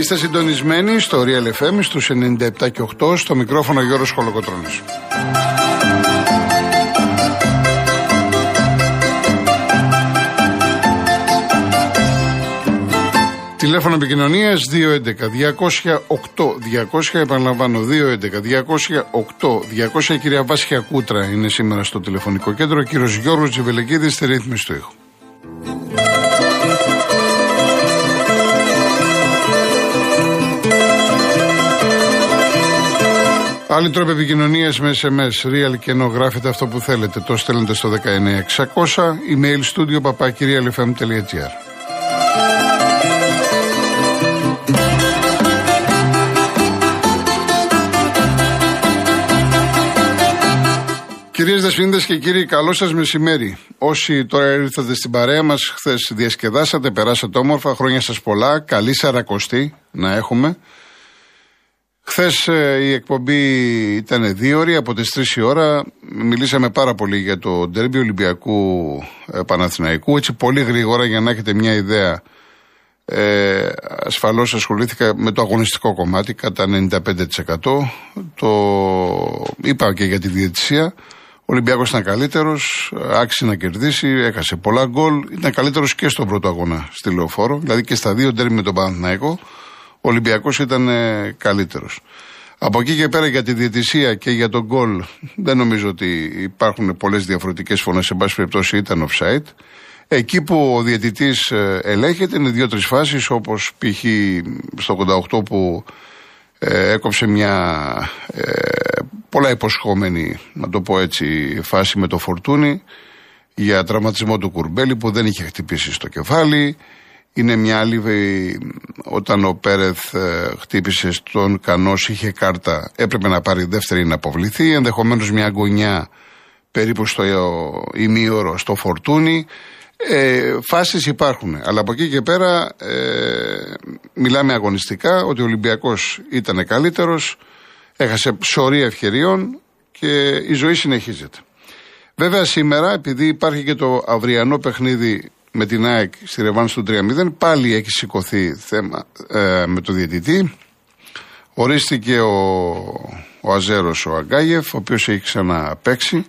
Είστε συντονισμένοι στο Real FM στους 97 και 8 στο μικρόφωνο Γιώργος Χολοκοτρώνης. Τηλέφωνο επικοινωνίας 211-208-200. Επαναλαμβάνω 211-208-200. Η κυρία Βάσια Κούτρα είναι σήμερα στο τηλεφωνικό κέντρο. Ο κύριος Γιώργος Τζιβελεκίδης στη ρύθμιση του ήχου. Άλλοι τρόποι επικοινωνίας με SMS, real και ενώ γράφετε αυτό που θέλετε. Το στέλνετε στο 19600, email studio papakirialfm.gr. Κυρίες Δεσποινίδε και κύριοι, καλό σας μεσημέρι. Όσοι τώρα ήρθατε στην παρέα μας, χθες διασκεδάσατε, περάσατε όμορφα, χρόνια σας πολλά. Καλή σαρακοστή να έχουμε. Χθες ε, η εκπομπή ήταν δύο ώρες, από τις 3 η ώρα. Μιλήσαμε πάρα πολύ για το ντερμπι Ολυμπιακού ε, Παναθηναϊκού. Έτσι, πολύ γρήγορα για να έχετε μια ιδέα. Ε, Ασφαλώς ασχολήθηκα με το αγωνιστικό κομμάτι κατά 95%. Το είπα και για τη διαιτησία. Ο Ολυμπιακός ήταν καλύτερος, άξιζε να κερδίσει, έχασε πολλά γκολ. Ήταν καλύτερος και στον πρώτο αγώνα στη λεωφόρο, δηλαδή και στα δύο τέρμι με τον Παναθηναϊκό. Ο Ολυμπιακός ήταν ε, καλύτερος. Από εκεί και πέρα για τη διαιτησία και για τον γκολ δεν νομίζω ότι υπάρχουν πολλές διαφορετικές φωνές. Σε πάση περιπτώσει ήταν offside. Εκεί που ο διαιτητής ε, ελέγχεται είναι δύο-τρεις φάσεις όπως π.χ. στο 88 που ε, έκοψε μια ε, πολλά υποσχόμενη, να το πω έτσι, φάση με το φορτούνι για τραυματισμό του Κουρμπέλη που δεν είχε χτυπήσει στο κεφάλι. Είναι μια άλλη όταν ο Πέρεθ ε, χτύπησε στον Κανός είχε κάρτα. Έπρεπε να πάρει δεύτερη να αποβληθεί. Ενδεχομένως μια γωνιά περίπου στο ημίωρο στο φορτούνι. Ε, φάσεις υπάρχουν. Αλλά από εκεί και πέρα ε, μιλάμε αγωνιστικά ότι ο Ολυμπιακός ήταν καλύτερος έχασε σωρία ευκαιριών και η ζωή συνεχίζεται. Βέβαια σήμερα επειδή υπάρχει και το αυριανό παιχνίδι με την ΑΕΚ στη Ρεβάνς του 3-0 πάλι έχει σηκωθεί θέμα ε, με το διαιτητή. Ορίστηκε ο, ο Αζέρος ο Αγκάγεφ, ο οποίος έχει ξαναπέξει.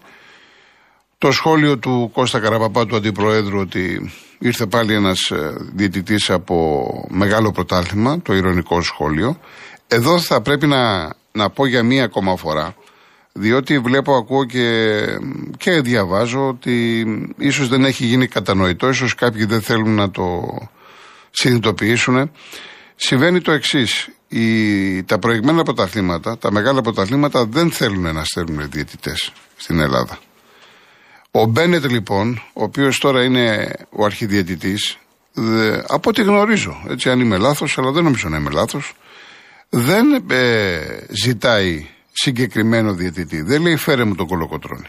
Το σχόλιο του Κώστα Καραπαπά του Αντιπροέδρου ότι ήρθε πάλι ένας ε, διαιτητής από μεγάλο πρωτάθλημα, το ηρωνικό σχόλιο. Εδώ θα πρέπει να, να πω για μία ακόμα φορά διότι βλέπω, ακούω και, και διαβάζω ότι ίσως δεν έχει γίνει κατανοητό, ίσως κάποιοι δεν θέλουν να το συνειδητοποιήσουν. Συμβαίνει το εξής. Τα προηγμένα πρωταθλήματα, τα μεγάλα πρωταθλήματα δεν θέλουν να στέλνουν διαιτητές στην Ελλάδα. Ο Μπένετ λοιπόν, ο οποίος τώρα είναι ο αρχιδιαιτητής, από ό,τι γνωρίζω, έτσι αν είμαι λάθος, αλλά δεν νομίζω να είμαι λάθος, δεν ε, ζητάει συγκεκριμένο διαιτητή. Δεν λέει φέρε μου τον κολοκοτρόνη.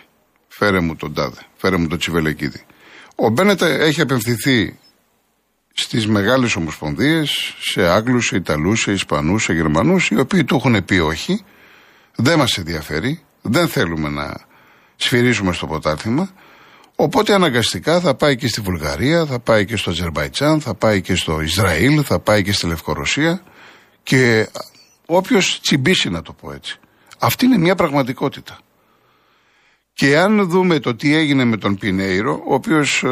Φέρε μου τον τάδε. Φέρε μου τον τσιβελεκίδη. Ο Μπένετ έχει απευθυνθεί στις μεγάλες ομοσπονδίες, σε Άγγλους, σε Ιταλούς, σε Ισπανούς, σε Γερμανούς, οι οποίοι του έχουν πει όχι. Δεν μας ενδιαφέρει. Δεν θέλουμε να σφυρίζουμε στο ποτάθλημα. Οπότε αναγκαστικά θα πάει και στη Βουλγαρία, θα πάει και στο Αζερβαϊτζάν, θα πάει και στο Ισραήλ, θα πάει και στη Λευκορωσία και όποιος τσιμπήσει να το πω έτσι. Αυτή είναι μια πραγματικότητα. Και αν δούμε το τι έγινε με τον Πινέιρο, ο οποίος ε,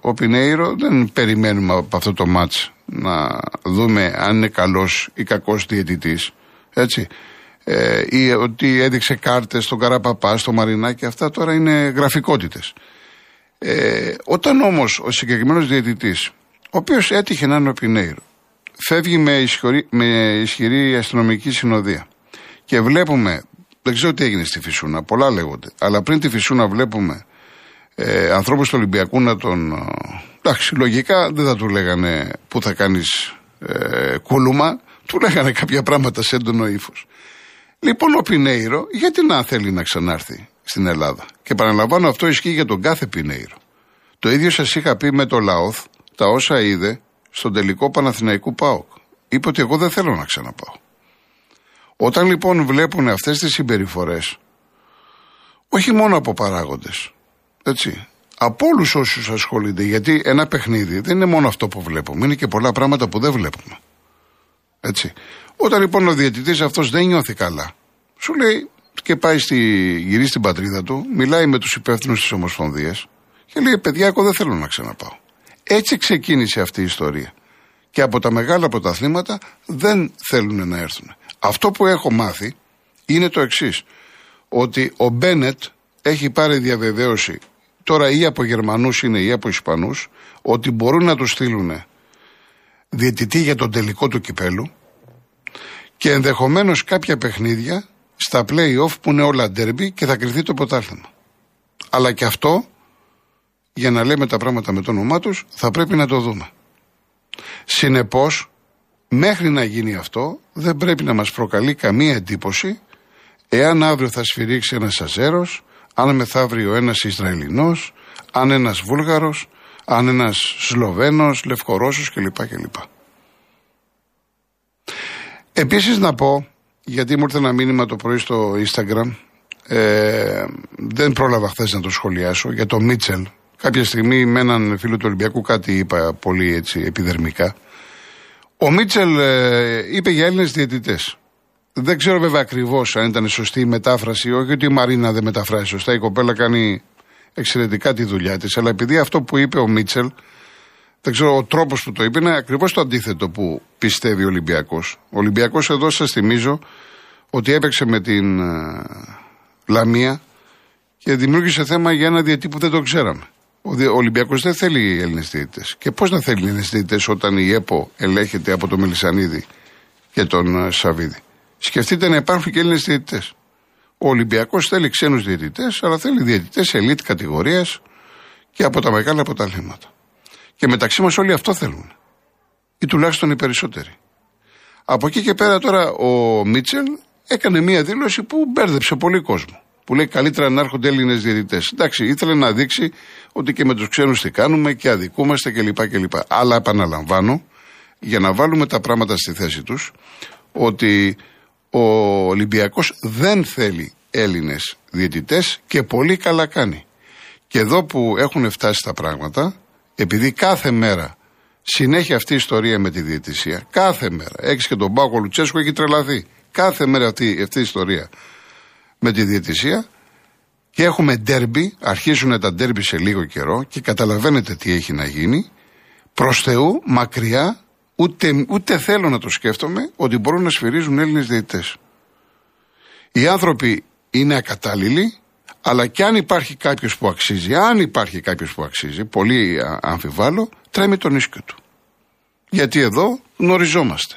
ο Πινέιρο δεν περιμένουμε από αυτό το μάτς να δούμε αν είναι καλός ή κακός διαιτητής, έτσι. Ε, ή ότι έδειξε κάρτες στον Καραπαπά, στο Μαρινάκι, αυτά τώρα είναι γραφικότητες. Ε, όταν όμως ο συγκεκριμένος διαιτητής, ο οποίος έτυχε να είναι ο Πινέιρο, φεύγει με ισχυρή, με ισχυρή αστυνομική συνοδεία και βλέπουμε δεν ξέρω τι έγινε στη Φυσούνα, πολλά λέγονται. Αλλά πριν τη Φυσούνα βλέπουμε ε, ανθρώπους του Ολυμπιακού να τον. Ε, εντάξει, λογικά δεν θα του λέγανε πού θα κάνεις ε, κούλουμα, του λέγανε κάποια πράγματα σε έντονο ύφος. Λοιπόν, ο Πινέιρο, γιατί να θέλει να ξανάρθει στην Ελλάδα; Και παραλαμβάνω, αυτό ισχύει για τον κάθε Πινέιρο. Το ίδιο σας είχα πει με το Λαόθ, τα όσα είδε στον τελικό Παναθηναϊκού ΠΑΟΚ. Είπε ότι εγώ δεν θέλω να ξαναπάω. Όταν λοιπόν βλέπουν αυτές τις συμπεριφορές, όχι μόνο από παράγοντες, έτσι, από όλους όσους ασχολούνται, γιατί ένα παιχνίδι δεν είναι μόνο αυτό που βλέπουμε, είναι και πολλά πράγματα που δεν βλέπουμε. Έτσι. Όταν λοιπόν ο διαιτητής αυτός δεν νιώθει καλά, σου λέει και πάει στη, γυρίσει στην πατρίδα του, μιλάει με τους υπεύθυνους της Ομοσπονδίας και λέει: Παιδιά, εγώ δεν θέλω να ξαναπάω. Έτσι ξεκίνησε αυτή η ιστορία. Και από τα μεγάλα πρωταθλήματα δεν θέλουν να έρθουν. Αυτό που έχω μάθει είναι το εξής. Ότι ο Μπένετ έχει πάρει διαβεβαίωση τώρα ή από Γερμανούς είναι ή από Ισπανούς ότι μπορούν να τους στείλουν διαιτητή για τον τελικό του κυπέλου και ενδεχομένως κάποια παιχνίδια στα play-off που είναι όλα derby και θα κρυθεί το πρωτάθλημα. Αλλά και αυτό, για να λέμε τα πράγματα με το όνομά τους, θα πρέπει να το δούμε. Συνεπώς, μέχρι να γίνει αυτό, δεν πρέπει να μας προκαλεί καμία εντύπωση εάν αύριο θα σφυρίξει ένας Αζέρος, αν μεθαύριο ένας Ισραηλινός, αν ένας Βούλγαρος, αν ένας Σλοβαίνο, Λευκορώσος κλπ. κλπ. Επίσης να πω, γιατί μου ήρθε ένα μήνυμα το πρωί στο Instagram, ε, δεν πρόλαβα χθες να το σχολιάσω, για το Μίτσελ. Κάποια στιγμή με έναν φίλο του Ολυμπιακού κάτι είπα πολύ έτσι επιδερμικά. Ο Μίτσελ ε, είπε για Έλληνες διαιτητές. Δεν ξέρω βέβαια ακριβώς αν ήταν σωστή η μετάφραση, όχι ότι η Μαρίνα δεν μεταφράζει σωστά. Η κοπέλα κάνει εξαιρετικά τη δουλειά της. Αλλά επειδή αυτό που είπε ο Μίτσελ, δεν ξέρω, ο τρόπος που το είπε είναι ακριβώς το αντίθετο που πιστεύει ο Ολυμπιακός. Ο Ολυμπιακός εδώ σας θυμίζω ότι έπαιξε με την uh, Λαμία και δημιούργησε θέμα για ένα διετή που δεν το ξέραμε. Ο Ολυμπιακός δεν θέλει Έλληνες διαιτητές. Και πώς να θέλει Έλληνες διαιτητές όταν η ΕΠΟ ελέγχεται από τον Μελισανίδη και τον uh, Σαββίδη; Σκεφτείτε να υπάρχουν και Έλληνες διαιτητές. Ο Ολυμπιακός θέλει ξένους διαιτητές, αλλά θέλει διαιτητές ελίτ κατηγορίας και από τα μεγάλα αποτελέσματα. Και μεταξύ μας όλοι αυτό θέλουν. Ή τουλάχιστον οι περισσότεροι. Από εκεί και πέρα τώρα ο Μίτσελ έκανε μία δήλωση που μπέρδεψε πολύ κόσμο. Που λέει καλύτερα να έρχονται Έλληνες διαιτητές. Εντάξει, ήθελε να δείξει ότι και με τους ξένους τι κάνουμε και αδικούμαστε κλπ. κλπ. Αλλά επαναλαμβάνω, για να βάλουμε τα πράγματα στη θέση τους, ότι ο Ολυμπιακός δεν θέλει Έλληνες διαιτητές και πολύ καλά κάνει. Και εδώ που έχουν φτάσει τα πράγματα, επειδή κάθε μέρα συνέχεια αυτή η ιστορία με τη διαιτησία, κάθε μέρα, έχεις και τον Πάκο Λουτσέσκο έχει τρελαθεί. Κάθε μέρα αυτή, αυτή η ιστορία με τη διαιτησία και έχουμε ντέρμπι, αρχίζουν τα ντέρμπι σε λίγο καιρό και καταλαβαίνετε τι έχει να γίνει. Προς Θεού, μακριά, ούτε, ούτε θέλω να το σκέφτομαι ότι μπορούν να σφυρίζουν Έλληνες διαιτητές. Οι άνθρωποι είναι ακατάλληλοι, αλλά και αν υπάρχει κάποιος που αξίζει, αν υπάρχει κάποιος που αξίζει, πολύ αμφιβάλλω, τρέμει τον ίσκιο του. Γιατί εδώ γνωριζόμαστε.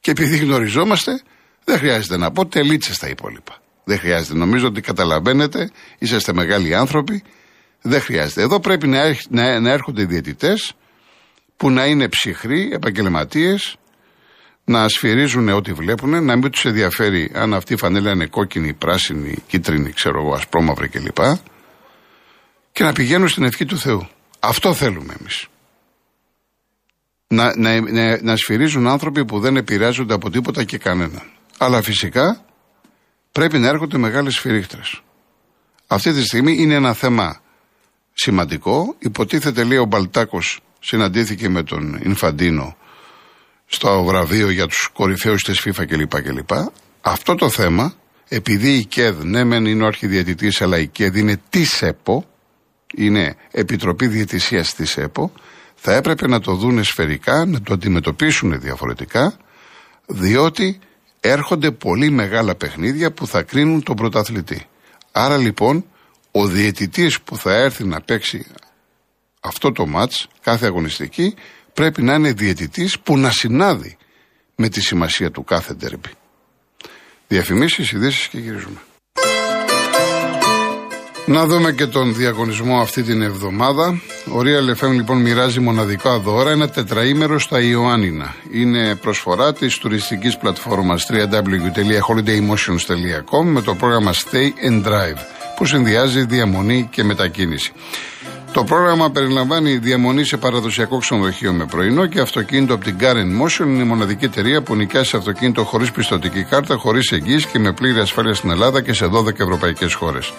Και επειδή γνωριζόμαστε, δεν χρειάζεται να πω τελίτσε τα υπόλοιπα. Δεν χρειάζεται. Νομίζω ότι καταλαβαίνετε, είσαστε μεγάλοι άνθρωποι. Δεν χρειάζεται. Εδώ πρέπει να, να, να έρχονται διαιτητές που να είναι ψυχροί, επαγγελματίες, να σφυρίζουν ό,τι βλέπουν, να μην τους ενδιαφέρει αν αυτή η φανέλα είναι κόκκινη, πράσινη, κίτρινη, ξέρω εγώ, ασπρόμαυρη κλπ. Και να πηγαίνουν στην ευχή του Θεού. Αυτό θέλουμε εμείς. Να, να, να, να σφυρίζουν άνθρωποι που δεν επηρεάζονται από τίποτα και κανέναν. Αλλά φυσικά πρέπει να έρχονται μεγάλες σφυρίχτρε. Αυτή τη στιγμή είναι ένα θέμα σημαντικό. Υποτίθεται, λέει ο Μπαλτάκος, συναντήθηκε με τον Ινφαντίνο στο βραβείο για τους κορυφαίους της FIFA κλπ. κλπ. Αυτό το θέμα, επειδή η ΚΕΔ, ναι μεν είναι ο αρχιδιαιτητής, αλλά η ΚΕΔ είναι της ΕΠΟ, είναι Επιτροπή Διαιτησίας της ΕΠΟ, θα έπρεπε να το δούνε σφαιρικά, να το αντιμετωπίσουν διαφορετικά, διότι έρχονται πολύ μεγάλα παιχνίδια που θα κρίνουν τον πρωταθλητή. Άρα λοιπόν, ο διαιτητής που θα έρθει να παίξει αυτό το μάτς, κάθε αγωνιστική, πρέπει να είναι διαιτητής που να συνάδει με τη σημασία του κάθε ντερμπι. Διαφημίσεις, ειδήσεις και γυρίζουμε. Να δούμε και τον διαγωνισμό αυτή την εβδομάδα. Ο Real FM λοιπόν μοιράζει μοναδικά δώρα ένα τετραήμερο στα Ιωάννινα. Είναι προσφορά της τουριστικής πλατφόρμας www.holidaymotions.com με το πρόγραμμα Stay and Drive που συνδυάζει διαμονή και μετακίνηση. Το πρόγραμμα περιλαμβάνει διαμονή σε παραδοσιακό ξενοδοχείο με πρωινό και αυτοκίνητο από την Car Motion. Είναι η μοναδική εταιρεία που νοικιάσει αυτοκίνητο χωρίς πιστοτική κάρτα, χωρίς εγγύηση και με πλήρη ασφάλεια στην Ελλάδα και σε 12 ευρωπαϊκές χώρες.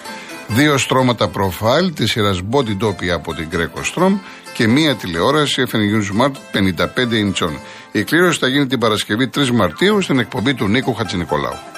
Δύο στρώματα profile της σειράς Body Dopy από την Greco Strom και μία τηλεόραση FNU Smart 55 inch. Η κλήρωση θα γίνει την Παρασκευή 3 Μαρτίου στην εκπομπή του Νίκου Χατζηνικολάου.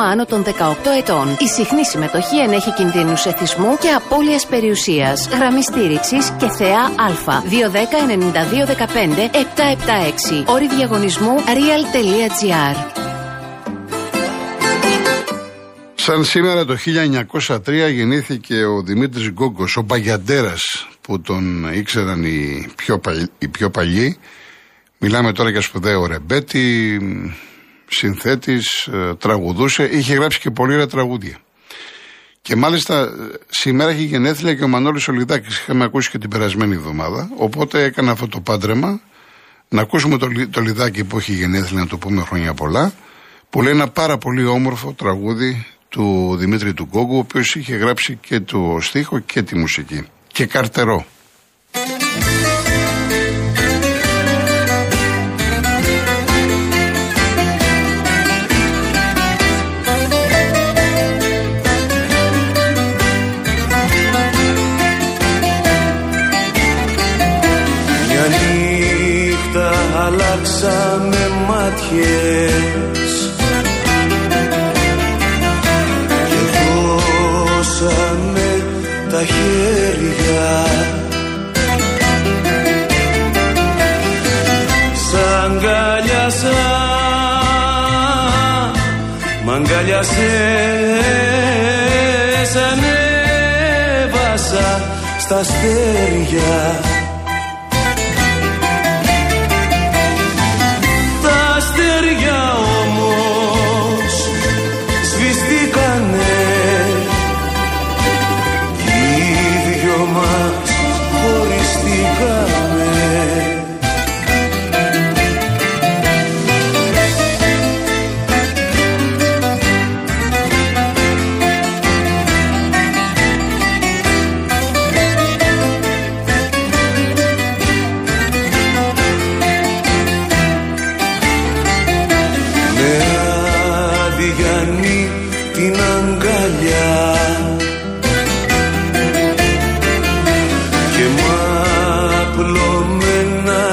άνω των 18 ετών. Η συχνή συμμετοχή ενέχει κινδύνους εθισμού και απώλειας περιουσίας. Γραμμή στήριξης και θεά Α. 210-9215-776. Όρη διαγωνισμού real.gr. Σαν σήμερα το 1903 γεννήθηκε ο Δημήτρης Γκόγκος, ο Παγιαντέρας που τον ήξεραν οι πιο, οι πιο παλιοί. Μιλάμε τώρα για σπουδαίο ρεμπέτη, συνθέτης, ε, τραγουδούσε, είχε γράψει και πολύ ωραία τραγούδια. Και μάλιστα ε, σήμερα έχει γενέθλια και ο Μανώλης Ολιδάκης, είχαμε ακούσει και την περασμένη εβδομάδα, οπότε έκανα αυτό το πάντρεμα, να ακούσουμε το, το Λιδάκι που έχει γενέθλια, να το πούμε χρόνια πολλά, που λέει ένα πάρα πολύ όμορφο τραγούδι του Δημήτρη του Γκόγκου, ο οποίος είχε γράψει και το στίχο και τη μουσική. Και καρτερό. Μάτιες και δώσαμε τα χέρια. Σαν αγκαλιάσα μ' αγκαλιάσες ανέβασα στα αστέρια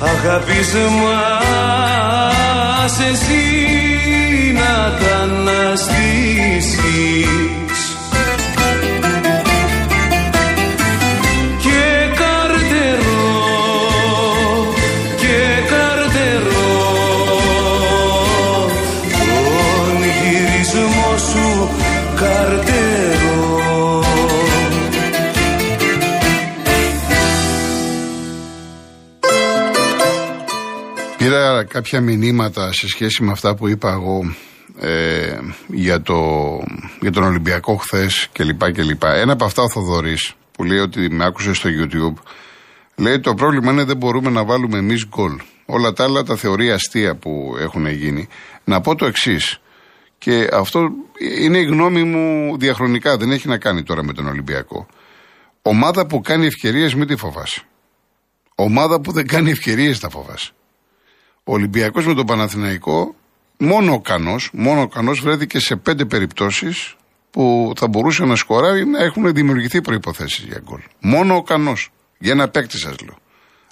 αγάπης μας εσύ να τα αναστήσεις πήρα κάποια μηνύματα σε σχέση με αυτά που είπα εγώ ε, για, το, για τον Ολυμπιακό χθες κλπ. κλπ. Ένα από αυτά ο Θοδωρής που λέει ότι με άκουσε στο YouTube λέει το πρόβλημα είναι δεν μπορούμε να βάλουμε εμείς γκολ. Όλα τα άλλα τα θεωρεί αστεία που έχουν γίνει. Να πω το εξής. Και αυτό είναι η γνώμη μου διαχρονικά, δεν έχει να κάνει τώρα με τον Ολυμπιακό. Ομάδα που κάνει ευκαιρίες, μην τη φοβάσαι. Ομάδα που δεν κάνει ευκαιρίες, τα φοβάσαι. Ο Ολυμπιακός με τον Παναθηναϊκό, μόνο ο Κανό, μόνο ο Κανό βρέθηκε σε πέντε περιπτώσεις που θα μπορούσε να σκοράρει να έχουν δημιουργηθεί προποθέσει για γκολ. Μόνο ο Κανό. Για ένα παίκτη σας λέω.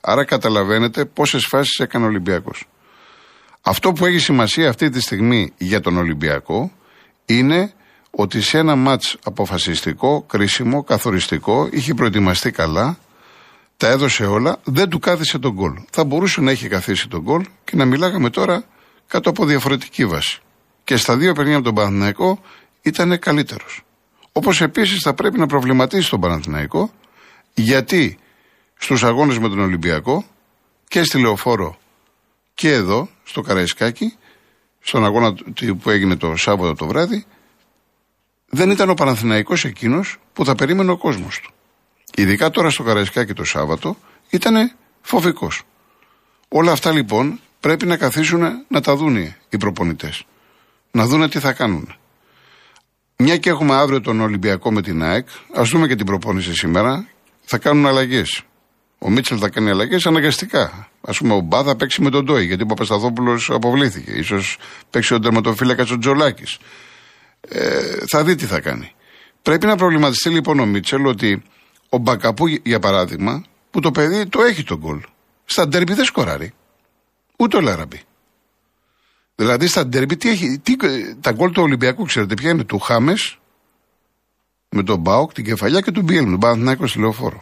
Άρα καταλαβαίνετε πόσες φάσεις έκανε ο Ολυμπιακός. Αυτό που έχει σημασία αυτή τη στιγμή για τον Ολυμπιακό είναι ότι σε ένα μάτς αποφασιστικό, κρίσιμο, καθοριστικό, είχε προετοιμαστεί καλά, τα έδωσε όλα, δεν του κάθισε τον γκολ. Θα μπορούσε να έχει καθίσει τον γκολ και να μιλάγαμε τώρα κάτω από διαφορετική βάση. Και στα δύο παιχνίδια από τον Παναθηναϊκό ήταν καλύτερος. Όπως επίσης θα πρέπει να προβληματίσει τον Παναθηναϊκό γιατί στους αγώνες με τον Ολυμπιακό και στη Λεωφόρο και εδώ, στο Καραϊσκάκι, στον αγώνα που έγινε το Σάββατο το βράδυ, δεν ήταν ο Παναθηναϊκός εκείνος που θα περίμενε ο κόσμος του. Ειδικά τώρα στο Καραϊσκάκι το Σάββατο ήταν φοβικός. Όλα αυτά λοιπόν πρέπει να καθίσουν να τα δουν οι προπονητές. Να δούνε τι θα κάνουν. Μια και έχουμε αύριο τον Ολυμπιακό με την ΑΕΚ, ας δούμε και την προπόνηση σήμερα, θα κάνουν αλλαγές. Ο Μίτσελ θα κάνει αλλαγές αναγκαστικά. Α πούμε, ο Μπά θα παίξει με τον Ντόι, γιατί ο Παπασταθόπουλος αποβλήθηκε. σω παίξει ο τερματοφύλακας ο Τζολάκης. Ε, θα δει τι θα κάνει. Πρέπει να προβληματιστεί λοιπόν ο Μίτσελ ότι ο Μπακαπού, για παράδειγμα, που το παιδί το έχει τον γκολ. Στα ντέρμπι δεν σκοράρει. Ούτε ο Λαραμπή. Δηλαδή στα ντέρμπι τι έχει. Τι, τα γκολ του Ολυμπιακού, ξέρετε ποια είναι, του Χάμες, με τον Μπάουκ, την κεφαλιά και του Μπιέλ, τον Παναθηναϊκός στη λεωφόρο.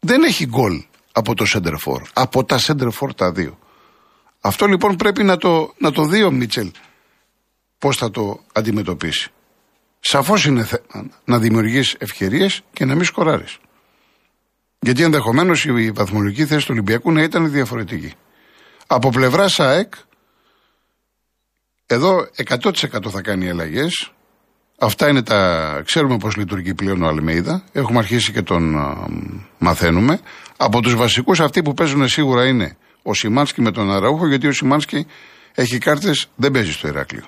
Δεν έχει γκολ από το Σέντερφορ. Από τα Σέντερφορ τα δύο. Αυτό λοιπόν πρέπει να το, να το δει ο Μίτσελ πώς θα το αντιμετωπίσει. Σαφώς είναι θέμα να δημιουργείς ευκαιρίες και να μην σκοράρεις. Γιατί ενδεχομένως η βαθμολογική θέση του Ολυμπιακού να ήταν διαφορετική. Από πλευράς ΣΑΕΚ, εδώ 100% θα κάνει αλλαγές. Αυτά είναι τα. Ξέρουμε πώς λειτουργεί πλέον ο Αλμέιδα. Έχουμε αρχίσει και τον μαθαίνουμε. Από τους βασικούς, αυτοί που παίζουν σίγουρα είναι ο Σιμάνσκι με τον Αραούχο, γιατί ο Σιμάνσκι έχει κάρτες, δεν παίζει στο Ηράκλειο.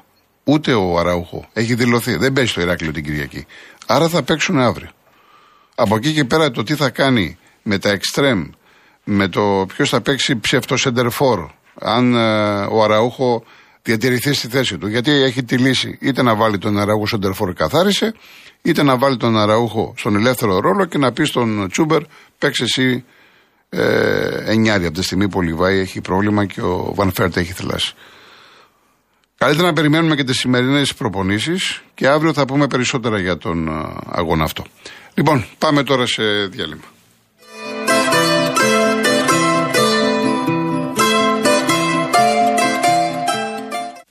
Ούτε ο Αραούχο έχει δηλωθεί, δεν παίζει στο Ηράκλειο την Κυριακή. Άρα θα παίξουν αύριο. Από εκεί και πέρα το τι θα κάνει με τα εξτρέμ, με το ποιος θα παίξει ψεύτο σεντερφόρ, αν ε, ο Αραούχο διατηρηθεί στη θέση του. Γιατί έχει τη λύση είτε να βάλει τον Αραούχο στον τερφόρ καθάρισε, είτε να βάλει τον Αραούχο στον ελεύθερο ρόλο και να πει στον Τσούμπερ παίξει εσύ ε, εννιάρι από τη στιγμή που ο Λιβάη έχει πρόβλημα και ο Βαν Φέρτ έχει θελάσει. Καλύτερα να περιμένουμε και τις σημερινές προπονήσεις και αύριο θα πούμε περισσότερα για τον ε, αγώνα αυτό. Λοιπόν, πάμε τώρα σε διάλειμμα.